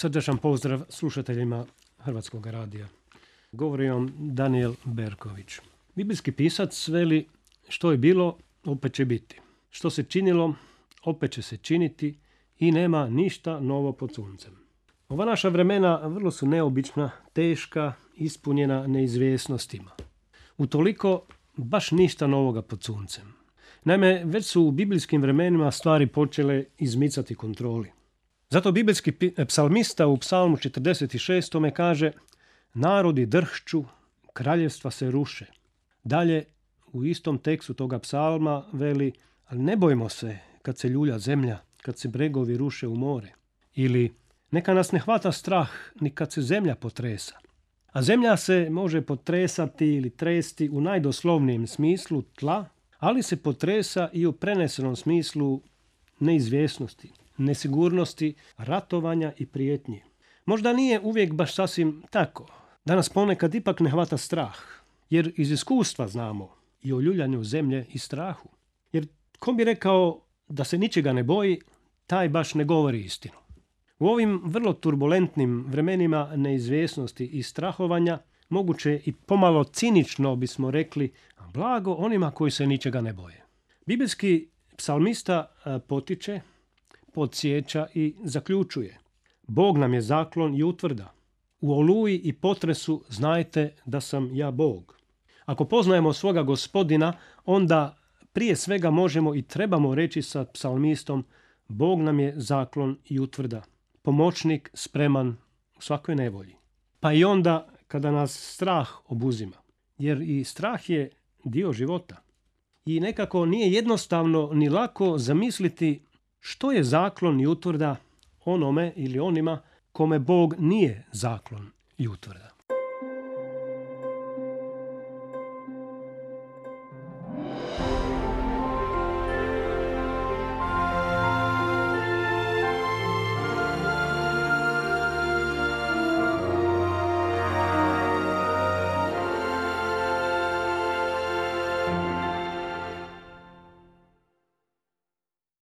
Srdačan pozdrav slušateljima Hrvatskog radija. Govori vam Daniel Berković. Biblijski pisac veli što je bilo, opet će biti. Što se činilo, opet će se činiti i nema ništa novo pod suncem. Ova naša vremena vrlo su neobična, teška, ispunjena neizvjesnostima. Utoliko baš ništa novoga pod suncem. Naime, već su u biblijskim vremenima stvari počele izmicati kontroli. Zato biblijski psalmista u psalmu 46. kaže Narodi drhču, kraljevstva se ruše. Dalje u istom tekstu toga psalma veli ali ne bojmo se kad se ljulja zemlja, kad se bregovi ruše u more. Ili neka nas ne hvata strah ni kad se zemlja potresa. A zemlja se može potresati ili tresti u najdoslovnijem smislu tla, ali se potresa i u prenesenom smislu neizvjesnosti, nesigurnosti, ratovanja i prijetnji. Možda nije uvijek baš sasvim tako. Danas ponekad ipak ne hvata strah, jer iz iskustva znamo i o ljuljanju zemlje i strahu. Jer ko bi rekao da se ničega ne boji, taj baš ne govori istinu. U ovim vrlo turbulentnim vremenima neizvjesnosti i strahovanja moguće i pomalo cinično bismo rekli blago onima koji se ničega ne boje. Biblijski psalmista potiče podsjeća i zaključuje. Bog nam je zaklon i utvrda. U oluji i potresu znajte da sam ja Bog. Ako poznajemo svoga gospodina, onda prije svega možemo i trebamo reći sa psalmistom Bog nam je zaklon i utvrda. Pomoćnik spreman u svakoj nevolji. Pa i onda kada nas strah obuzima. Jer i strah je dio života. I nekako nije jednostavno ni lako zamisliti što je zaklon i utvrda onome ili onima kome Bog nije zaklon i utvrda?